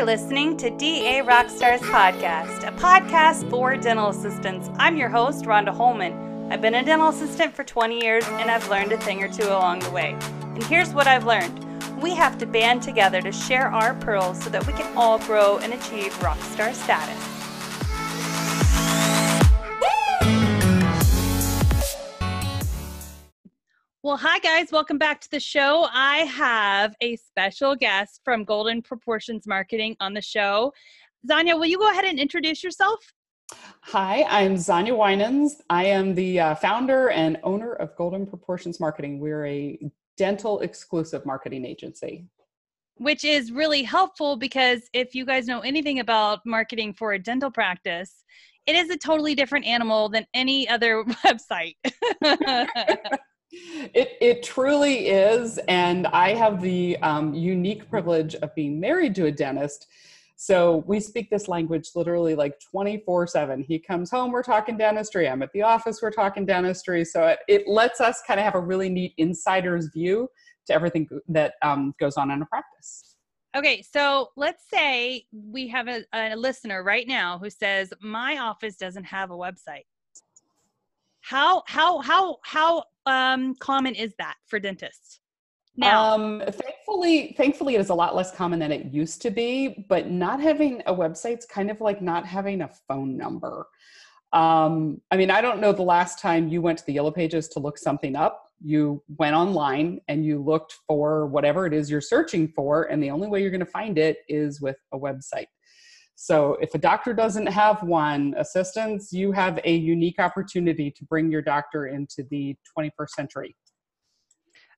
You're listening to DA Rockstars Podcast, a podcast for dental assistants. I'm your host, Rhonda Holman. I've been a dental assistant for 20 years and I've learned a thing or two along the way. And here's what I've learned we have to band together to share our pearls so that we can all grow and achieve rockstar status. Well, hi guys, welcome back to the show. I have a special guest from Golden Proportions Marketing on the show. Zanya, will you go ahead and introduce yourself? Hi, I'm Zanya Winans. I am the uh, founder and owner of Golden Proportions Marketing. We're a dental exclusive marketing agency. Which is really helpful because if you guys know anything about marketing for a dental practice, it is a totally different animal than any other website. It, it truly is. And I have the um, unique privilege of being married to a dentist. So we speak this language literally like 24 7. He comes home, we're talking dentistry. I'm at the office, we're talking dentistry. So it, it lets us kind of have a really neat insider's view to everything that um, goes on in a practice. Okay, so let's say we have a, a listener right now who says, My office doesn't have a website how how how how um, common is that for dentists? Now, um, thankfully, thankfully, it is a lot less common than it used to be. But not having a website's kind of like not having a phone number. Um, I mean, I don't know the last time you went to the Yellow Pages to look something up. You went online and you looked for whatever it is you're searching for, and the only way you're going to find it is with a website. So if a doctor doesn't have one, assistants, you have a unique opportunity to bring your doctor into the 21st century.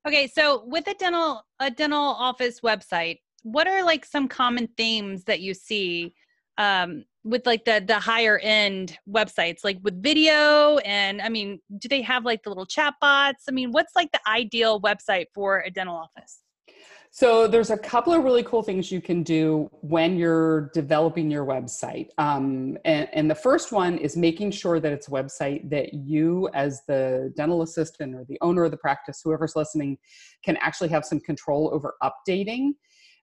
Okay, so with a dental a dental office website, what are like some common themes that you see um, with like the the higher end websites, like with video? And I mean, do they have like the little chat bots? I mean, what's like the ideal website for a dental office? So there's a couple of really cool things you can do when you're developing your website. Um, and, and, the first one is making sure that it's a website that you, as the dental assistant or the owner of the practice, whoever's listening, can actually have some control over updating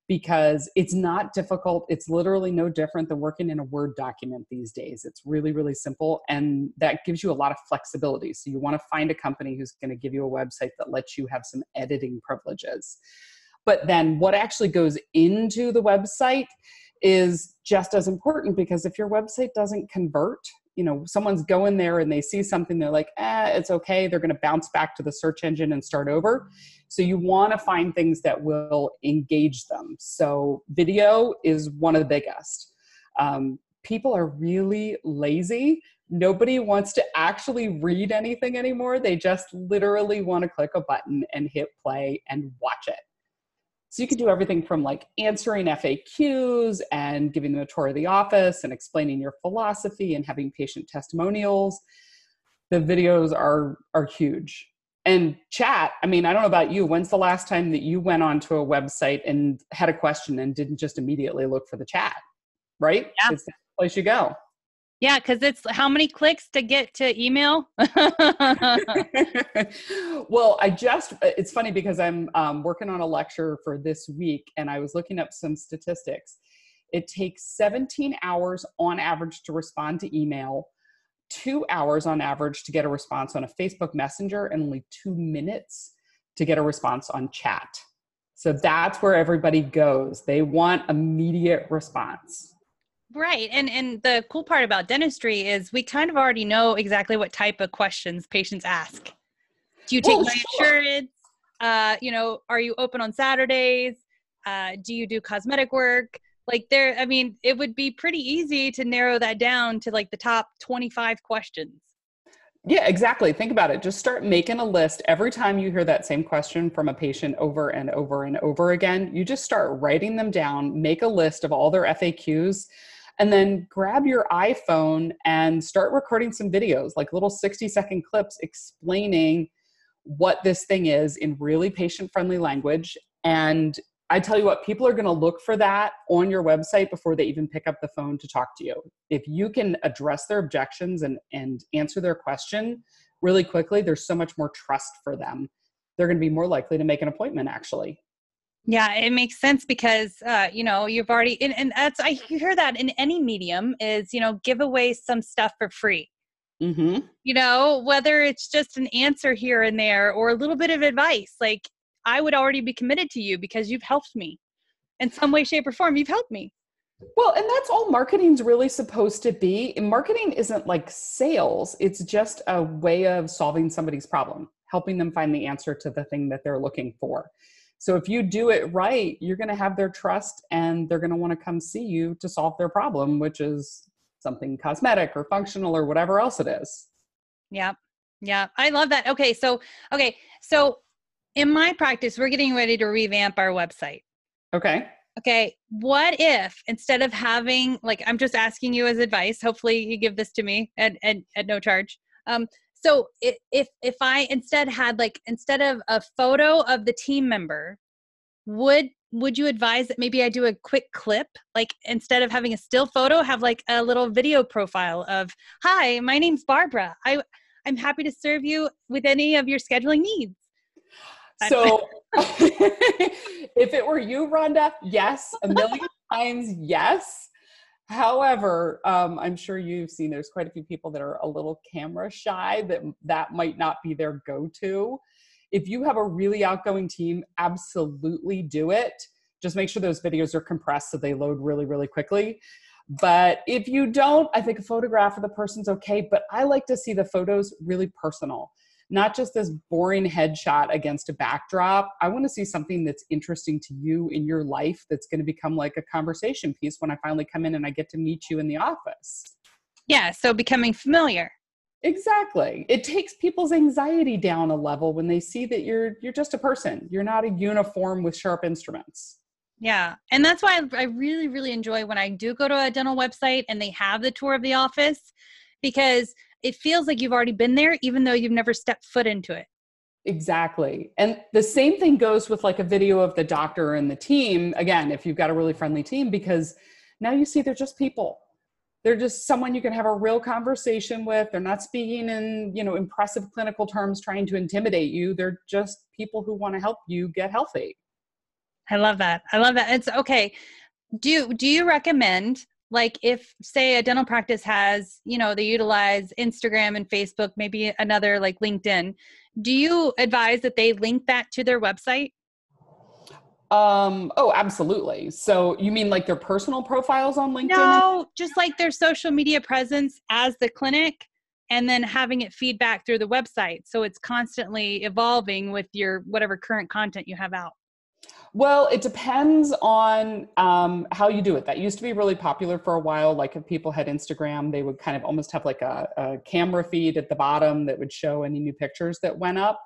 because it's not difficult. It's literally no different than working in a Word document these days. It's really, really simple. And that gives you a lot of flexibility. So you want to find a company who's going to give you a website that lets you have some editing privileges but then what actually goes into the website is just as important because if your website doesn't convert you know someone's going there and they see something they're like eh it's okay they're going to bounce back to the search engine and start over. So you want to find things that will engage them. So video is one of the biggest. Um, people are really lazy. Nobody wants to actually read anything anymore. They just literally want to click a button and hit play and watch it so you can do everything from like answering FAQs and giving them a tour of the office and explaining your philosophy and having patient testimonials. The videos are are huge. And chat, I mean, I don't know about you. When's the last time that you went onto a website and had a question and didn't just immediately look for the chat? Right? Yeah. It's the place you go. Yeah, because it's how many clicks to get to email? well, I just, it's funny because I'm um, working on a lecture for this week and I was looking up some statistics. It takes 17 hours on average to respond to email, two hours on average to get a response on a Facebook Messenger, and only two minutes to get a response on chat. So that's where everybody goes. They want immediate response. Right. And and the cool part about dentistry is we kind of already know exactly what type of questions patients ask. Do you take well, my sure. insurance? Uh, you know, are you open on Saturdays? Uh, do you do cosmetic work? Like there, I mean, it would be pretty easy to narrow that down to like the top 25 questions. Yeah, exactly. Think about it. Just start making a list every time you hear that same question from a patient over and over and over again. You just start writing them down, make a list of all their FAQs and then grab your iPhone and start recording some videos, like little 60 second clips explaining what this thing is in really patient friendly language. And I tell you what, people are going to look for that on your website before they even pick up the phone to talk to you. If you can address their objections and, and answer their question really quickly, there's so much more trust for them. They're going to be more likely to make an appointment, actually. Yeah, it makes sense because uh, you know you've already and, and that's I hear that in any medium is you know give away some stuff for free. Mm-hmm. You know whether it's just an answer here and there or a little bit of advice. Like I would already be committed to you because you've helped me in some way, shape, or form. You've helped me. Well, and that's all marketing's really supposed to be. And marketing isn't like sales, it's just a way of solving somebody's problem, helping them find the answer to the thing that they're looking for. So if you do it right, you're going to have their trust and they're going to want to come see you to solve their problem, which is something cosmetic or functional or whatever else it is. Yeah. Yeah. I love that. Okay. So, okay. So in my practice, we're getting ready to revamp our website. Okay. Okay. What if instead of having, like, I'm just asking you as advice, hopefully you give this to me at, at, at no charge. Um, so if if i instead had like instead of a photo of the team member would would you advise that maybe i do a quick clip? Like instead of having a still photo have like a little video profile of hi my name's barbara. I i'm happy to serve you with any of your scheduling needs. So if it were you rhonda yes. A million times yes However, um, I'm sure you've seen there's quite a few people that are a little camera shy that that might not be their go-to. If you have a really outgoing team, absolutely do it. Just make sure those videos are compressed so they load really, really quickly. But if you don't, I think a photograph of the person's okay. But I like to see the photos really personal not just this boring headshot against a backdrop. I want to see something that's interesting to you in your life that's going to become like a conversation piece when I finally come in and I get to meet you in the office. Yeah, so becoming familiar. Exactly. It takes people's anxiety down a level when they see that you're you're just a person. You're not a uniform with sharp instruments. Yeah. And that's why I really, really enjoy when I do go to a dental website and they have the tour of the office because it feels like you've already been there even though you've never stepped foot into it. Exactly. And the same thing goes with like a video of the doctor and the team again if you've got a really friendly team because now you see they're just people. They're just someone you can have a real conversation with. They're not speaking in you know impressive clinical terms trying to intimidate you. They're just people who want to help you get healthy. I love that. I love that. It's okay. Do do you recommend like if say a dental practice has you know they utilize instagram and facebook maybe another like linkedin do you advise that they link that to their website? Um oh absolutely. So you mean like their personal profiles on linkedin? No just like their social media presence as the clinic and then having it feedback through the website. So it's constantly evolving with your whatever current content you have out well, it depends on um, how you do it. That used to be really popular for a while. Like if people had Instagram, they would kind of almost have like a, a camera feed at the bottom that would show any new pictures that went up.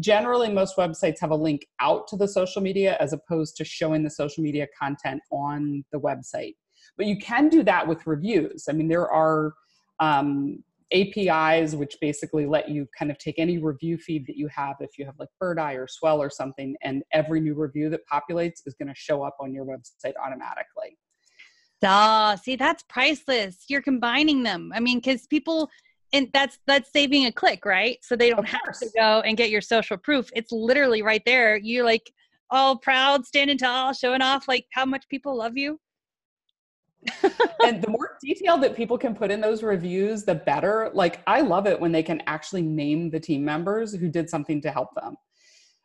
Generally, most websites have a link out to the social media as opposed to showing the social media content on the website. But you can do that with reviews. I mean, there are um, APIs, which basically let you kind of take any review feed that you have, if you have like Birdeye or Swell or something, and every new review that populates is going to show up on your website automatically. Duh. See, that's priceless. You're combining them. I mean, because people, and that's that's saving a click, right? So they don't have to go and get your social proof. It's literally right there. You're like all proud, standing tall, showing off like how much people love you and the more detail that people can put in those reviews, the better. Like, I love it when they can actually name the team members who did something to help them.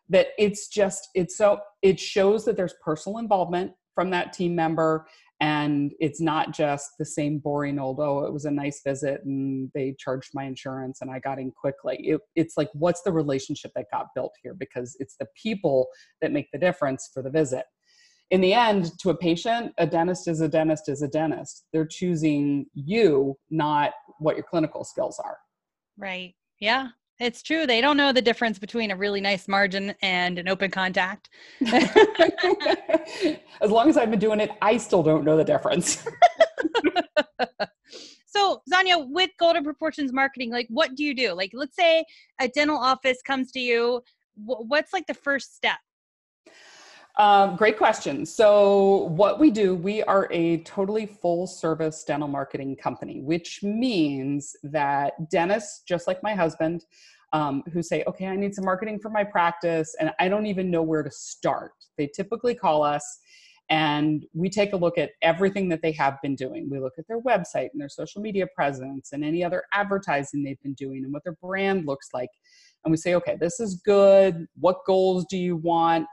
That it's just, it's so, it shows that there's personal involvement from that team member. And it's not just the same boring old, oh, it was a nice visit and they charged my insurance and I got in quickly. It, it's like, what's the relationship that got built here? Because it's the people that make the difference for the visit in the end, to a patient, a dentist is a dentist is a dentist. They're choosing you, not what your clinical skills are. Right. Yeah. It's true. They don't know the difference between a really nice margin and an open contact. as long as I've been doing it, I still don't know the difference. so, Zanya, with Golden Proportions marketing, like what do you do? Like, let's say a dental office comes to you. What's like the first step? Um, great question. So, what we do, we are a totally full service dental marketing company, which means that dentists, just like my husband, um, who say, okay, I need some marketing for my practice and I don't even know where to start. They typically call us and we take a look at everything that they have been doing. We look at their website and their social media presence and any other advertising they've been doing and what their brand looks like. And we say, okay, this is good. What goals do you want?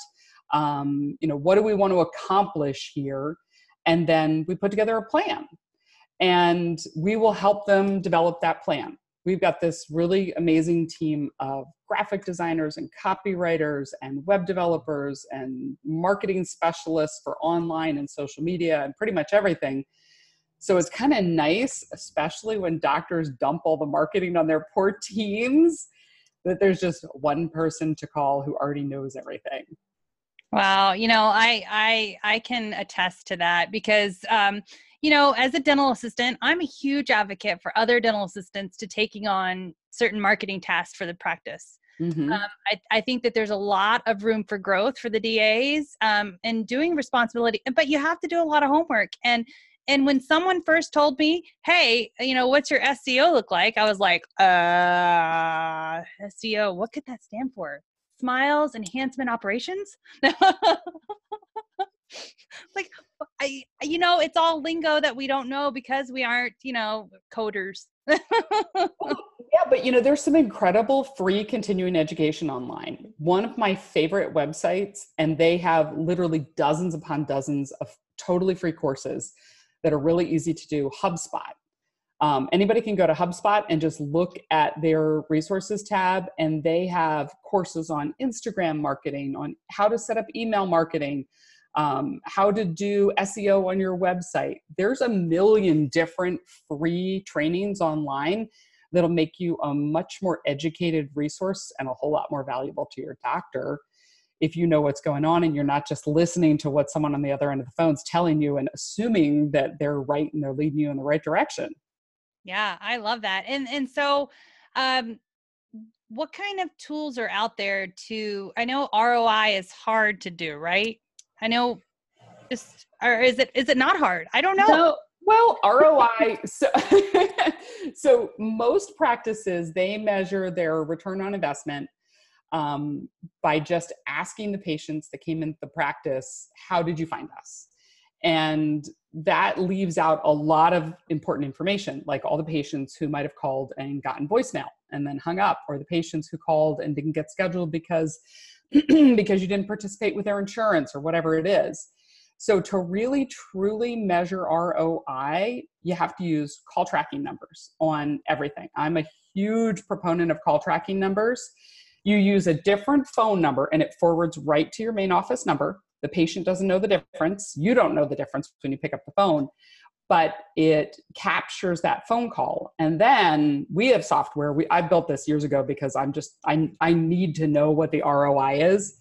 Um, you know, what do we want to accomplish here? And then we put together a plan and we will help them develop that plan we've got this really amazing team of graphic designers and copywriters and web developers and marketing specialists for online and social media and pretty much everything. So it's kind of nice, especially when doctors dump all the marketing on their poor teams, that there's just one person to call who already knows everything. Wow, you know, I I I can attest to that because um, you know, as a dental assistant, I'm a huge advocate for other dental assistants to taking on certain marketing tasks for the practice. Mm-hmm. Um, I, I, think that there's a lot of room for growth for the DAs um, and doing responsibility, but you have to do a lot of homework. And and when someone first told me, "Hey, you know, what's your SEO look like?" I was like, "Uh, SEO. What could that stand for? Smiles Enhancement Operations." like I, you know, it's all lingo that we don't know because we aren't, you know, coders. Oh, yeah, but you know, there's some incredible free continuing education online. One of my favorite websites, and they have literally dozens upon dozens of totally free courses that are really easy to do. HubSpot. Um, anybody can go to HubSpot and just look at their resources tab, and they have courses on Instagram marketing, on how to set up email marketing, um, how to do SEO on your website. There's a million different free trainings online that'll make you a much more educated resource and a whole lot more valuable to your doctor if you know what's going on and you're not just listening to what someone on the other end of the phone's telling you and assuming that they're right and they're leading you in the right direction. Yeah, I love that. And and so um what kind of tools are out there to I know ROI is hard to do, right? I know just or is it is it not hard? I don't know. No, well, ROI so so most practices they measure their return on investment um, by just asking the patients that came into the practice, how did you find us? And that leaves out a lot of important information, like all the patients who might have called and gotten voicemail and then hung up, or the patients who called and didn't get scheduled because because you didn't participate with their insurance or whatever it is. So, to really truly measure ROI, you have to use call tracking numbers on everything. I'm a huge proponent of call tracking numbers. You use a different phone number and it forwards right to your main office number. The patient doesn't know the difference. You don't know the difference when you pick up the phone but it captures that phone call. And then we have software. We i built this years ago because i'm just i, I need to know what the roi is.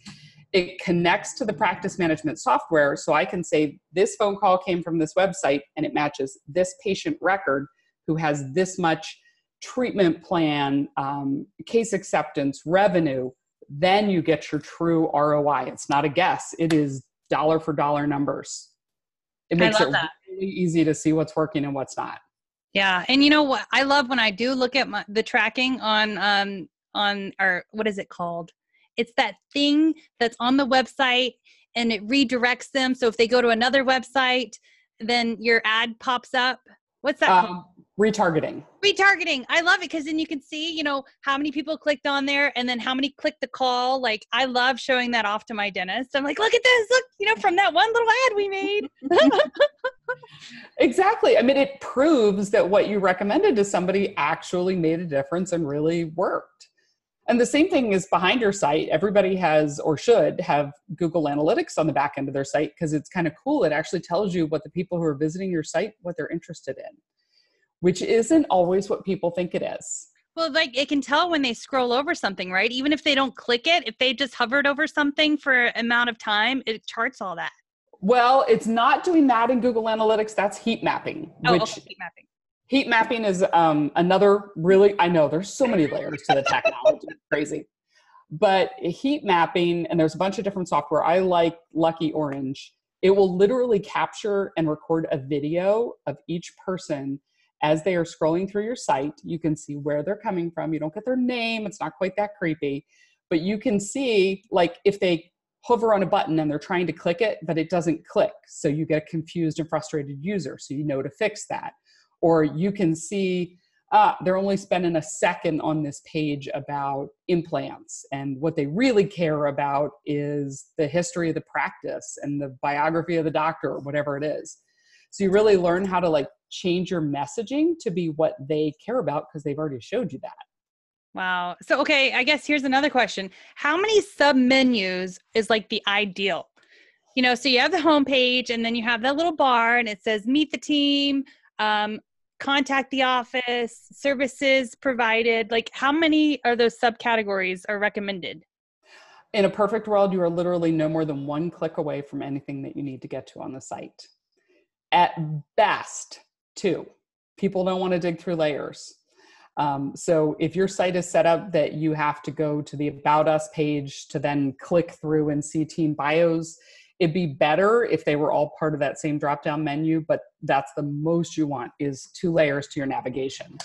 It connects to the practice management software so i can say this phone call came from this website and it matches this patient record who has this much treatment plan um, case acceptance revenue then you get your true roi it's not a guess it is dollar for dollar numbers it makes it that really easy to see what's working and what's not. Yeah, and you know what? I love when I do look at my, the tracking on um on our what is it called? It's that thing that's on the website and it redirects them. So if they go to another website, then your ad pops up. What's that um, retargeting. Retargeting. I love it because then you can see you know how many people clicked on there and then how many clicked the call. Like i love showing that off to my dentist. I'm like look at this. Look you know from that one little ad we made. Exactly. I mean it proves that what you recommended to somebody actually made a difference and really worked and the same thing is behind your site everybody has or should have google analytics on the back end of their site because it's kind of cool it actually tells you what the people who are visiting your site what they're interested in which isn't always what people think it is. Well, like it can tell when they scroll over something, right? Even if they don't click it, if they just hovered over something for amount of time, it charts all that. Well, it's not doing that in Google Analytics. That's heat mapping. Oh, which okay, heat mapping. Heat mapping is um, another really. I know there's so many layers to the technology. crazy, but heat mapping, and there's a bunch of different software. I like Lucky Orange. It will literally capture and record a video of each person as they are scrolling through your site, you can see where they're coming from. You don't get their name, it's not quite that creepy, but you can see, like, if they hover on a button and they're trying to click it, but it doesn't click. So you get a confused and frustrated user. So you know to fix that. Or you can see uh, they're only spending a second on this page about implants. And what they really care about is the history of the practice and the biography of the doctor or whatever it is. So you really learn how to like change your messaging to be what they care about because they've already showed you that. Wow. So, okay, I guess here's another question. How many sub menus is like the ideal? You know, so you have the homepage and then you have that little bar and it says meet the team, um, contact the office, services provided. Like, how many are those subcategories are recommended? In a perfect world, you are literally no more than one click away from anything that you need to get to on the site. At best, two. People don't want to dig through layers. Um, so if your site is set up that you have to go to the About Us page to then click through and see team bios, it'd be better if they were all part of that same drop down menu, but that's the most you want is two layers to your navigation.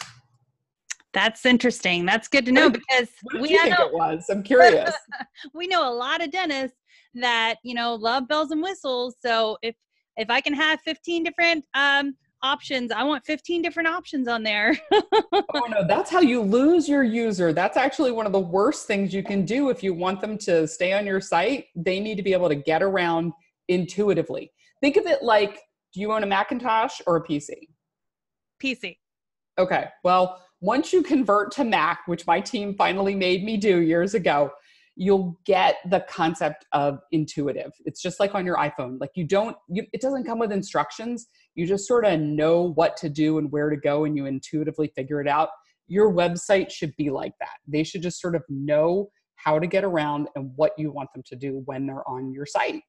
That's interesting. That's good to know because we think know, it was. I'm curious. we know a lot of dentists that you know love bells and whistles. So if if I can have 15 different um, options. I want 15 different options on there. oh no, that's how you lose your user. That's actually one of the worst things you can do if you want them to stay on your site. They need to be able to get around intuitively. Think of it like do you own a Macintosh or a PC? PC. Okay. Well, once you convert to Mac, which my team finally made me do years ago, you'll get the concept of intuitive. It's just like on your iPhone. Like you don't, you, it doesn't come with instructions. You just sort of know what to do and where to go and you intuitively figure it out. Your website should be like that. They should just sort of know how to get around and what you want them to do when they're on your site.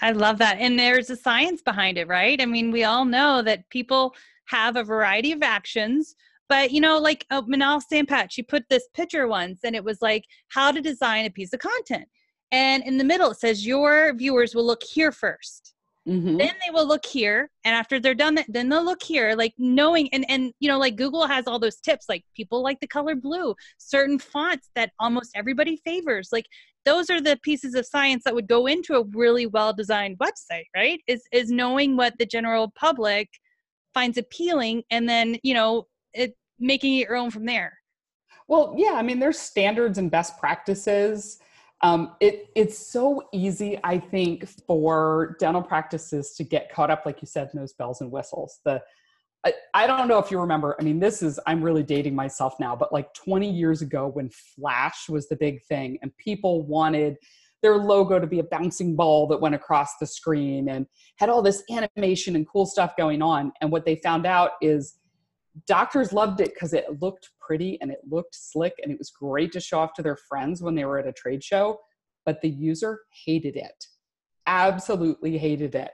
I love that. And there's a science behind it, right? I mean, we all know that people have a variety of actions but you know, like uh, Manal Sampat, she put this picture once, and it was like how to design a piece of content. And in the middle, it says your viewers will look here 1st mm-hmm. Then they will look here, and after they're done, then they'll look here. Like knowing, and and you know, like Google has all those tips. Like people like the color blue, certain fonts that almost everybody favors. Like those are the pieces of science that would go into a really well designed website, right? Is is knowing what the general public finds appealing, and then you know it making it your own from there well yeah i mean there's standards and best practices um, it, it's so easy i think for dental practices to get caught up like you said in those bells and whistles. The I, I don't know if you remember i mean this is i'm really dating myself now but like 20 years ago when flash was the big thing and people wanted their logo to be a bouncing ball that went across the screen and had all this animation and cool stuff going on. And what they found out is doctors loved it because it looked pretty and it looked slick and it was great to show off to their friends when they were at a trade show but the user hated it. Absolutely hated it.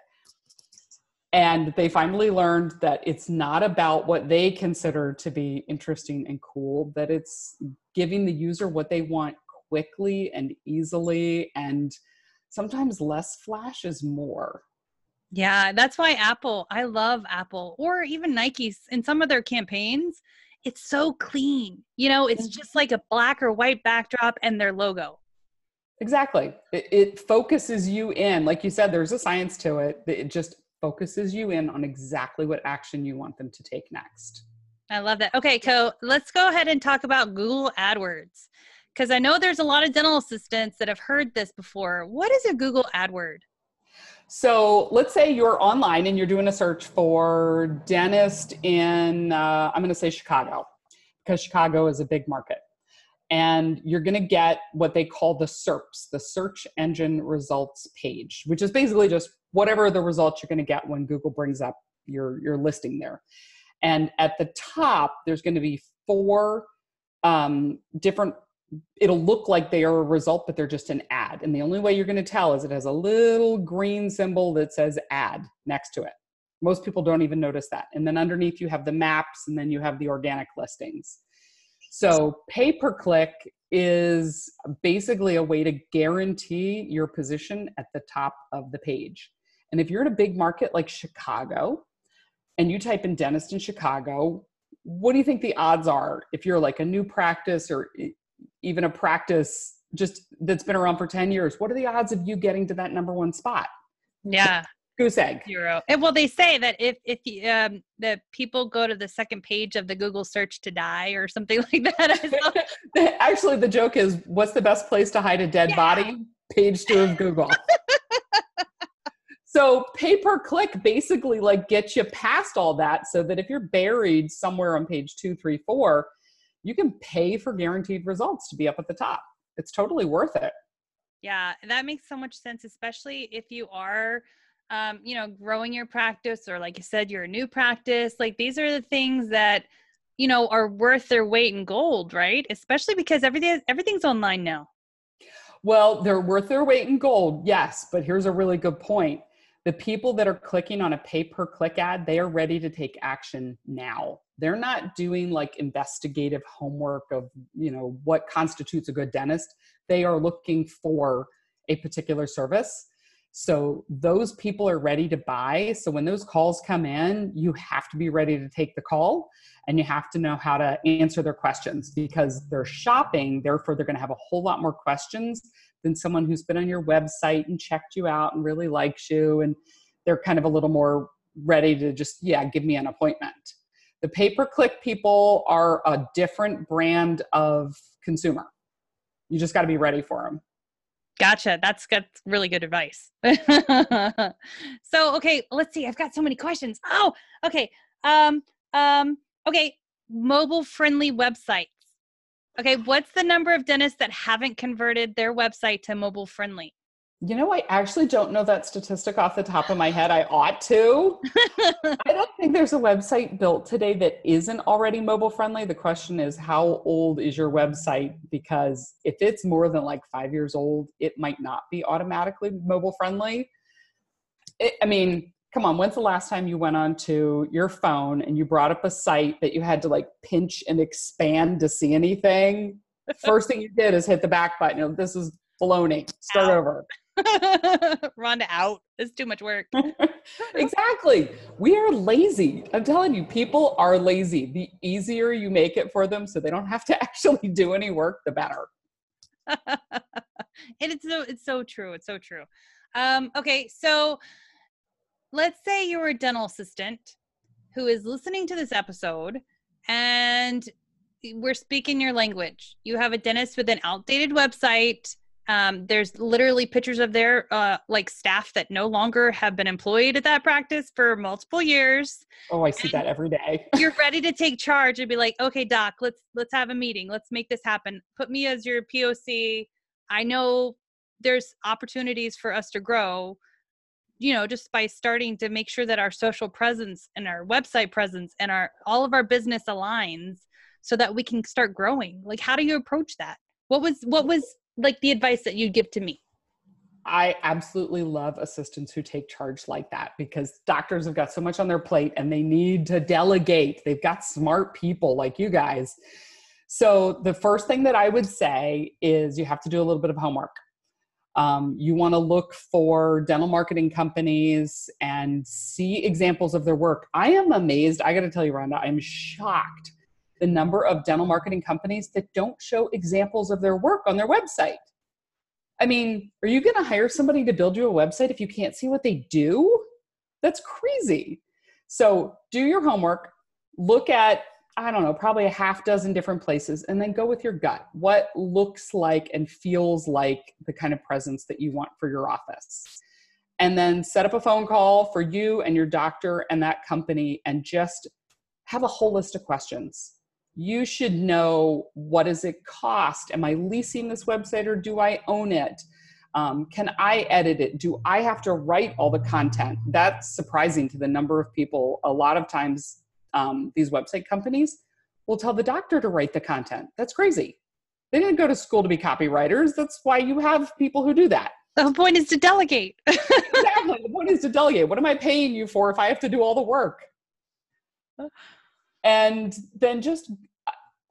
And they finally learned that it's not about what they consider to be interesting and cool that it's giving the user what they want quickly and easily and sometimes less flash is more yeah, that's why Apple, I love Apple or even Nike's in some of their campaigns. It's so clean. You know, it's mm-hmm. just like a black or white backdrop and their logo. Exactly. It, it, focuses you in. Like you said, there's a science to it. It just focuses you in on exactly what action you want them to take next. I love that. Okay, Co, let's go ahead and talk about Google AdWords. Because I know there's a lot of dental assistants that have heard this before. What is a Google AdWord? So let's say you're online and you're doing a search for dentist in, uh, I'm going to say Chicago, because Chicago is a big market. And you're going to get what they call the SERPs, the search engine results page, which is basically just whatever the results you're going to get when Google brings up your, your listing there. And at the top, there's going to be four um, different it'll look like they are a result, but they're just an ad. And the only way you're going to tell is it has a little green symbol that says ad next to it. Most people don't even notice that. And then underneath you have the maps and then you have the organic listings. So pay per click is basically a way to guarantee your position at the top of the page. And if you're in a big market like Chicago and you type in dentist in Chicago, what do you think the odds are if you're like a new practice or even a practice just that's been around for 10 years what are the odds of you getting to that number one spot? Yeah. Goose egg. Zero. And well they say that if if um the people go to the second page of the google search to die or something like that actually the joke is what's the best place to hide a dead yeah. body? Page two of google. So pay per click basically like gets you past all that so that if you're buried somewhere on page two three four you can pay for guaranteed results to be up at the top it's totally worth it yeah that makes so much sense especially if you are um, you know, growing your practice, or like you said, you're a new practice. Like these are the things that you know are worth their weight in gold, right? Especially because everything everything's online now. Well, they're worth their weight in gold, yes. But here's a really good point: the people that are clicking on a pay per click ad, they are ready to take action now. They're not doing like investigative homework of you know what constitutes a good dentist. They are looking for a particular service so those people are ready to buy. So when those calls come in, you have to be ready to take the call and you have to know how to answer their questions because they're shopping. Therefore, they're going to have a whole lot more questions than someone who's been on your website and checked you out and really likes you. And they're kind of a little more ready to just, yeah, give me an appointment. The pay per click people are a different brand of consumer. You just got to be ready for them. Gotcha. That's good. Really good advice. so, okay, let's see. I've got so many questions. Oh, okay. Um, um, okay. Mobile friendly websites. Okay. What's the number of dentists that haven't converted their website to mobile friendly? You know, I actually don't know that statistic off the top of my head. I ought to. I don't think there's a website built today that isn't already mobile friendly. The question is, how old is your website? Because if it's more than like five years old, it might not be automatically mobile friendly. It, I mean, come on, when's the last time you went onto your phone and you brought up a site that you had to like pinch and expand to see anything? First thing you did is hit the back button. You know, this is baloney. Start Ow. over. Rhonda out. It's too much work. exactly. We are lazy. I'm telling you, people are lazy. The easier you make it for them so they don't have to actually do any work, the better. and it's so it's so true. It's so true. Um, okay, so let's say you're a dental assistant who is listening to this episode and we're speaking your language. You have a dentist with an outdated website um, there's literally pictures of their uh, like staff that no longer have been employed at that practice for multiple years. Oh, I see and that every day. you're ready to take charge and be like, okay, doc, let's let's have a meeting. Let's make this happen. Put me as your POC. I know there's opportunities for us to grow. You know, just by starting to make sure that our social presence and our website presence and our all of our business aligns so that we can start growing. Like, how do you approach that? What was what was like the advice that you'd give to me? I absolutely love assistants who take charge like that because doctors have got so much on their plate and they need to delegate. They've got smart people like you guys. So, the first thing that I would say is you have to do a little bit of homework. Um, you want to look for dental marketing companies and see examples of their work. I am amazed. I got to tell you, Rhonda, I'm shocked the number of dental marketing companies that don't show examples of their work on their website. I mean, are you going to hire somebody to build you a website if you can't see what they do? That's crazy. So, do your homework, look at, I don't know, probably a half dozen different places, and then go with your gut. What looks like and feels like the kind of presence that you want for your office? And then set up a phone call for you and your doctor and that company and just have a whole list of questions you should know what does it cost? Am i leasing this website or do i own it? Um, can i edit it? Do i have to write all the content? That's surprising to the number of people. A lot of times um, these website companies will tell the doctor to write the content. That's crazy. They didn't go to school to be copywriters. That's why you have people who do that. The point is to delegate. Exactly. The point is to delegate. What am i paying you for if i have to do all the work and then just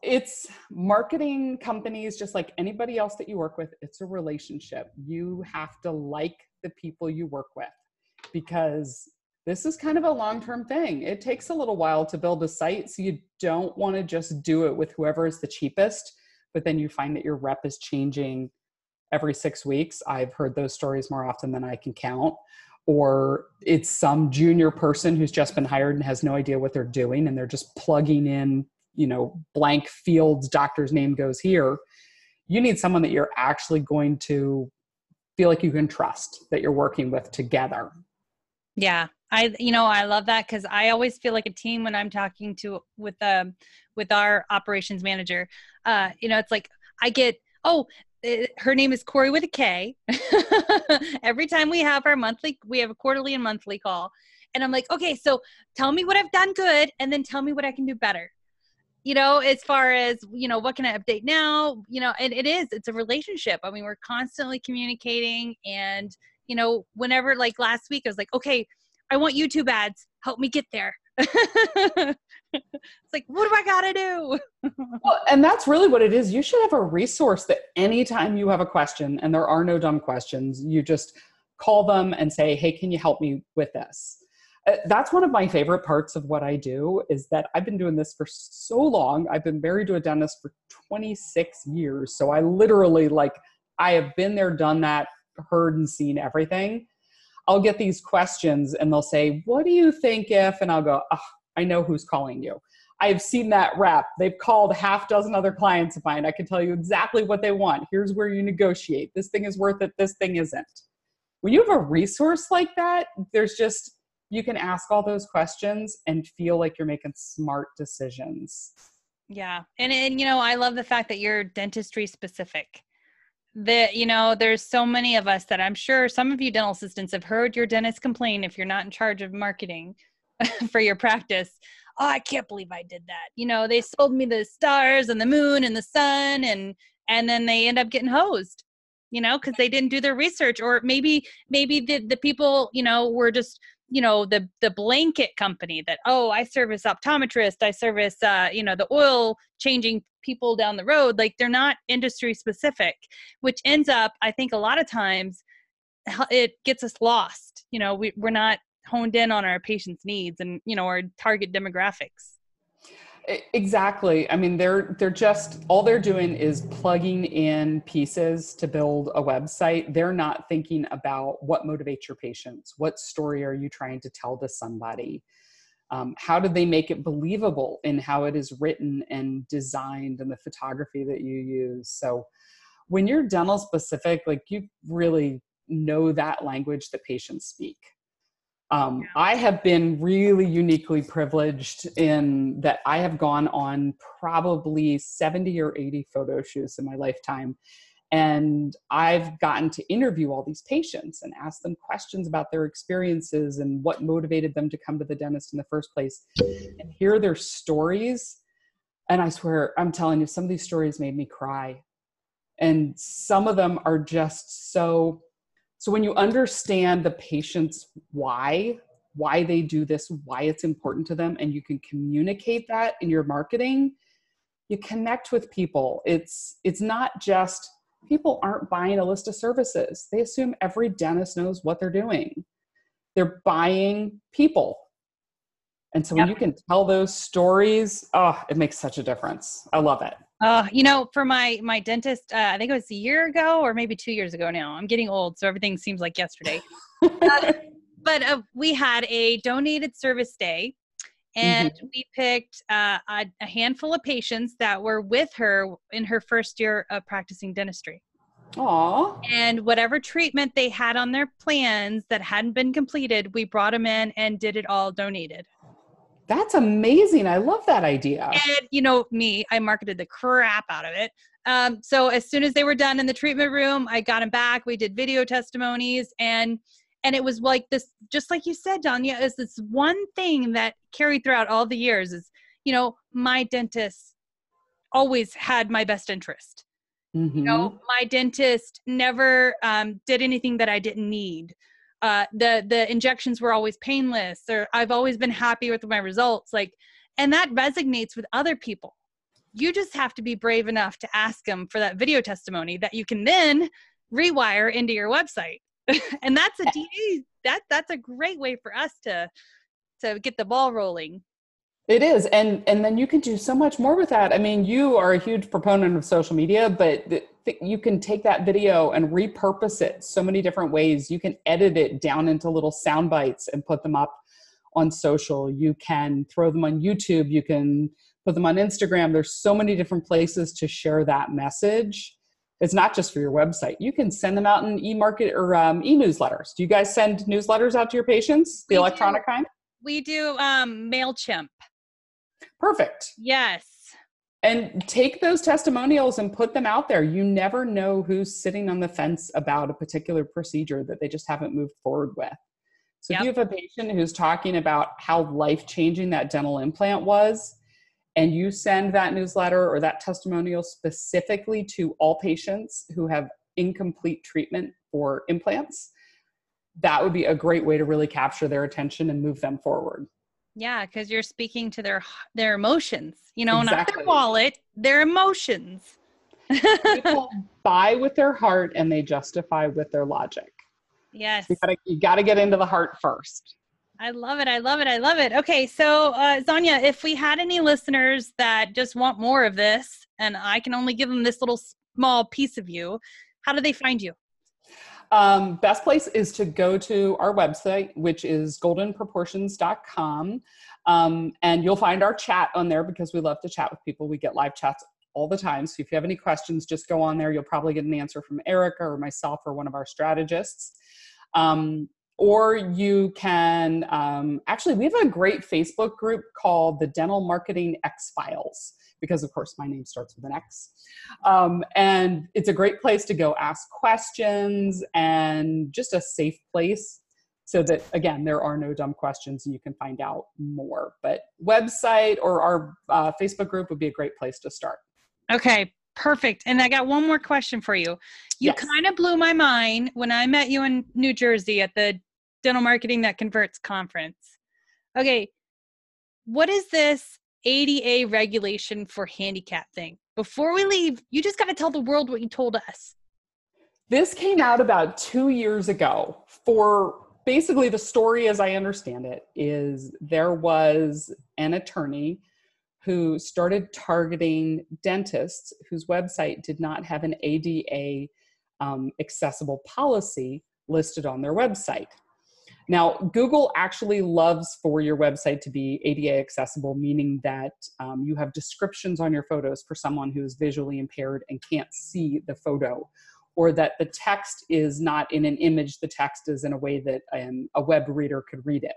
it's marketing companies just like anybody else that you work with it's a relationship you have to like the people you work with because this is kind of a long term thing. It takes a little while to build a site. So you don't want to just do it with whoever is the cheapest, but then you find that your rep is changing every six weeks. I've heard those stories more often than I can count. Or it's some junior person who's just been hired and has no idea what they're doing and they're just plugging in, you know, blank fields, doctor's name goes here. You need someone that you're actually going to feel like you can trust that you're working with together. Yeah, I you know I love that because I always feel like a team when I'm talking to with um with our operations manager. Uh, you know, it's like I get oh it, her name is Corey with a K. Every time we have our monthly, we have a quarterly and monthly call, and I'm like, okay, so tell me what I've done good, and then tell me what I can do better. You know, as far as you know, what can I update now? You know, and it is it's a relationship. I mean, we're constantly communicating, and you know, whenever like last week, I was like, okay, I want YouTube ads. Help me get there. it's like, what do I got to do? well, and that's really what it is. You should have a resource that anytime you have a question, and there are no dumb questions, you just call them and say, hey, can you help me with this? Uh, that's one of my favorite parts of what I do is that I've been doing this for so long. I've been married to a dentist for 26 years. So I literally like I have been there, done that, heard and seen everything. I'll get these questions and they'll say, What do you think if? And I'll go, oh, I know who's calling you. I've seen that rep. They've called half dozen other clients of mine. I can tell you exactly what they want. Here's where you negotiate. This thing is worth it. This thing isn't. When you have a resource like that, there's just, you can ask all those questions and feel like you're making smart decisions. Yeah. And, and you know, I love the fact that you're dentistry specific that you know there's so many of us that i'm sure some of you dental assistants have heard your dentist complain if you're not in charge of marketing for your practice. Oh i can't believe i did that. You know they sold me the stars and the moon and the sun and and then they end up getting hosed you know because they didn't do their research. Or maybe maybe the, the people you know were just you know the the blanket company that oh i service optometrist i service uh you know the oil changing people down the road. Like they're not industry specific which ends up i think a lot of times it gets us lost. You know we, we're not honed in on our patients needs and you know our target demographics Exactly. I mean, they're they're just all they're doing is plugging in pieces to build a website. They're not thinking about what motivates your patients. What story are you trying to tell to somebody? Um, how do they make it believable in how it is written and designed and the photography that you use? So, when you're dental specific, like you really know that language that patients speak. Um, I have been really uniquely privileged in that I have gone on probably 70 or 80 photo shoots in my lifetime. And I've gotten to interview all these patients and ask them questions about their experiences and what motivated them to come to the dentist in the first place and hear their stories. And I swear, I'm telling you, some of these stories made me cry. And some of them are just so so when you understand the patient's why, why they do this, why it's important to them, and you can communicate that in your marketing, you connect with people. It's it's not just people aren't buying a list of services. They assume every dentist knows what they're doing. They're buying people. And so when yep. you can tell those stories, oh, it makes such a difference. I love it. Uh, you know, for my my dentist, uh, I think it was a year ago or maybe two years ago now. I'm getting old, so everything seems like yesterday. uh, but uh, we had a donated service day, and mm-hmm. we picked uh, a, a handful of patients that were with her in her first year of practicing dentistry. Aww. And whatever treatment they had on their plans that hadn't been completed, we brought them in and did it all donated. That's amazing. I love that idea. And you know me, I marketed the crap out of it. Um, so as soon as they were done in the treatment room, I got them back. We did video testimonies and and it was like this just like you said, Zanya, is this one thing that carried throughout all the years is, you know, my dentist always had my best interest. Mm-hmm. You know, my dentist never um, did anything that I didn't need uh, the the injections were always painless or i've always been happy with my results like and that resonates with other people you just have to be brave enough to ask them for that video testimony that you can then rewire into your website and that's a da that that's a great way for us to to get the ball rolling. It is, and and then you can do so much more with that. I mean, you are a huge proponent of social media, but you can take that video and repurpose it so many different ways. You can edit it down into little sound bites and put them up on social. You can throw them on YouTube. You can put them on Instagram. There's so many different places to share that message. It's not just for your website. You can send them out in e-market or um, e-newsletters. Do you guys send newsletters out to your patients, the we electronic do. kind? We do um, Mailchimp. Perfect. Yes. And take those testimonials and put them out there. You never know who's sitting on the fence about a particular procedure that they just haven't moved forward with. So yep. if you have a patient who's talking about how life changing that dental implant was, and you send that newsletter or that testimonial specifically to all patients who have incomplete treatment for implants, that would be a great way to really capture their attention and move them forward. Yeah, because you're speaking to their their emotions, you know, exactly. not their wallet, their emotions. People buy with their heart and they justify with their logic. Yes. You gotta, you gotta get into the heart first. I love it. I love it. I love it. Okay, so uh, Zanya, if we had any listeners that just want more of this, and I can only give them this little small piece of you, how do they find you? Um, best place is to go to our website, which is goldenproportions.com. Um, and you'll find our chat on there because we love to chat with people. We get live chats all the time. So if you have any questions, just go on there. You'll probably get an answer from Erica or myself or one of our strategists. Um, or you can um, actually, we have a great Facebook group called the Dental Marketing X Files because of course my name starts with an X. Um, and it's a great place to go ask questions and just a safe place so that again there are no dumb questions and you can find out more. But website or our uh, facebook group would be a great place to start. Okay perfect and i got one more question for you you yes. kind of blew my mind when i met you in new jersey at the dental marketing that converts conference okay what is this ADA regulation for handicap thing. Before we leave, you just got to tell the world what you told us. This came out about two years ago. For basically, the story, as I understand it, is there was an attorney who started targeting dentists whose website did not have an ADA um, accessible policy listed on their website. Now, Google actually loves for your website to be ADA accessible, meaning that um, you have descriptions on your photos for someone who is visually impaired and can't see the photo, or that the text is not in an image, the text is in a way that um, a web reader could read it.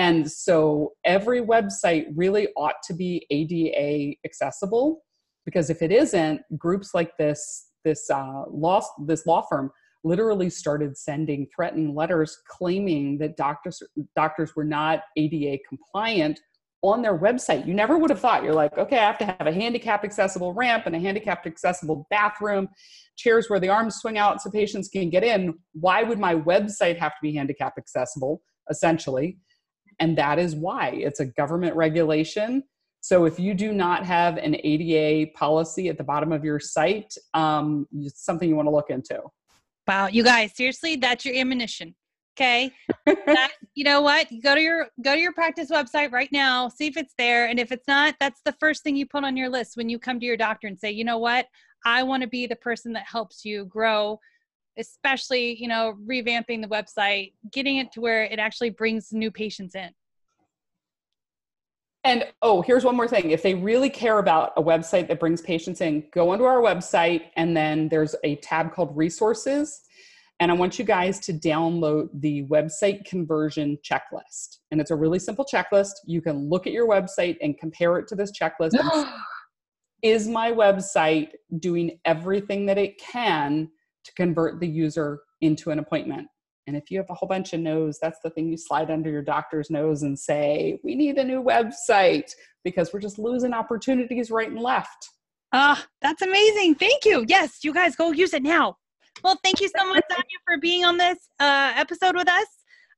And so every website really ought to be ADA accessible because if it isn't, groups like this, this uh, law, this law firm literally started sending threatening letters claiming that doctors doctors were not ADA compliant on their website. You never would have thought. You're like, okay, I have to have a handicap accessible ramp and a handicapped accessible bathroom, chairs where the arms swing out so patients can get in. Why would my website have to be handicap accessible, essentially? And that is why it's a government regulation. So if you do not have an ADA policy at the bottom of your site, um, it's something you want to look into. Wow, you guys, seriously, that's your ammunition. Okay. that, you know what? You go to your go to your practice website right now, see if it's there. And if it's not, that's the first thing you put on your list when you come to your doctor and say, you know what? I want to be the person that helps you grow, especially, you know, revamping the website, getting it to where it actually brings new patients in. And oh, here's one more thing. If they really care about a website that brings patients in, go onto our website and then there's a tab called resources. And I want you guys to download the website conversion checklist. And it's a really simple checklist. You can look at your website and compare it to this checklist. is my website doing everything that it can to convert the user into an appointment? And if you have a whole bunch of no's, that's the thing you slide under your doctor's nose and say, we need a new website because we're just losing opportunities right and left. Ah, uh, that's amazing. Thank you. Yes, you guys go use it now. Well, thank you so much, Zanya, for being on this uh, episode with us.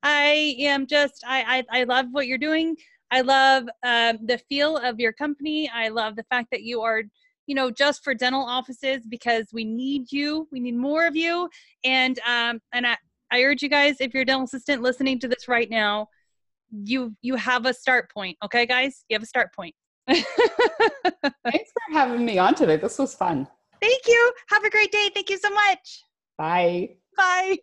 I am just, I, I, I love what you're doing. I love um, the feel of your company. I love the fact that you are, you know, just for dental offices because we need you. We need more of you. And um, and I, I urge you guys, if you're a dental assistant listening to this right now, you you have a start point. Okay, guys, you have a start point. Thanks for having me on today. This was fun. Thank you. Have a great day. Thank you so much. Bye. Bye.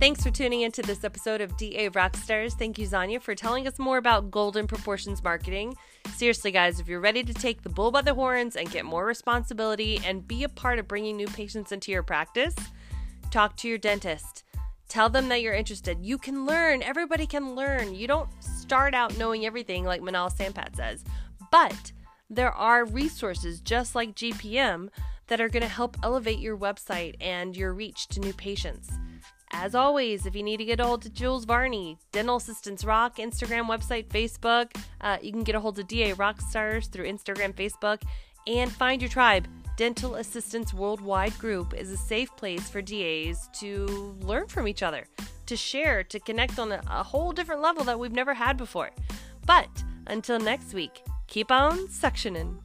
Thanks for tuning into this episode of DA Rockstars. Thank you, Zanya, for telling us more about Golden Proportions marketing. Seriously, guys, if you're ready to take the bull by the horns and get more responsibility and be a part of bringing new patients into your practice, talk to your dentist. Tell them that you're interested. You can learn. Everybody can learn. You don't start out knowing everything like Manal Sampat says. But there are resources just like GPM that are going to help elevate your website and your reach to new patients. As always, if you need to get a hold of Jules Varney, Dental Assistants Rock, Instagram, website, Facebook, uh, you can get a hold of DA Rockstars through Instagram, Facebook, and find your tribe. Dental Assistants Worldwide Group is a safe place for DAs to learn from each other, to share, to connect on a, a whole different level that we've never had before. But until next week, keep on sectioning.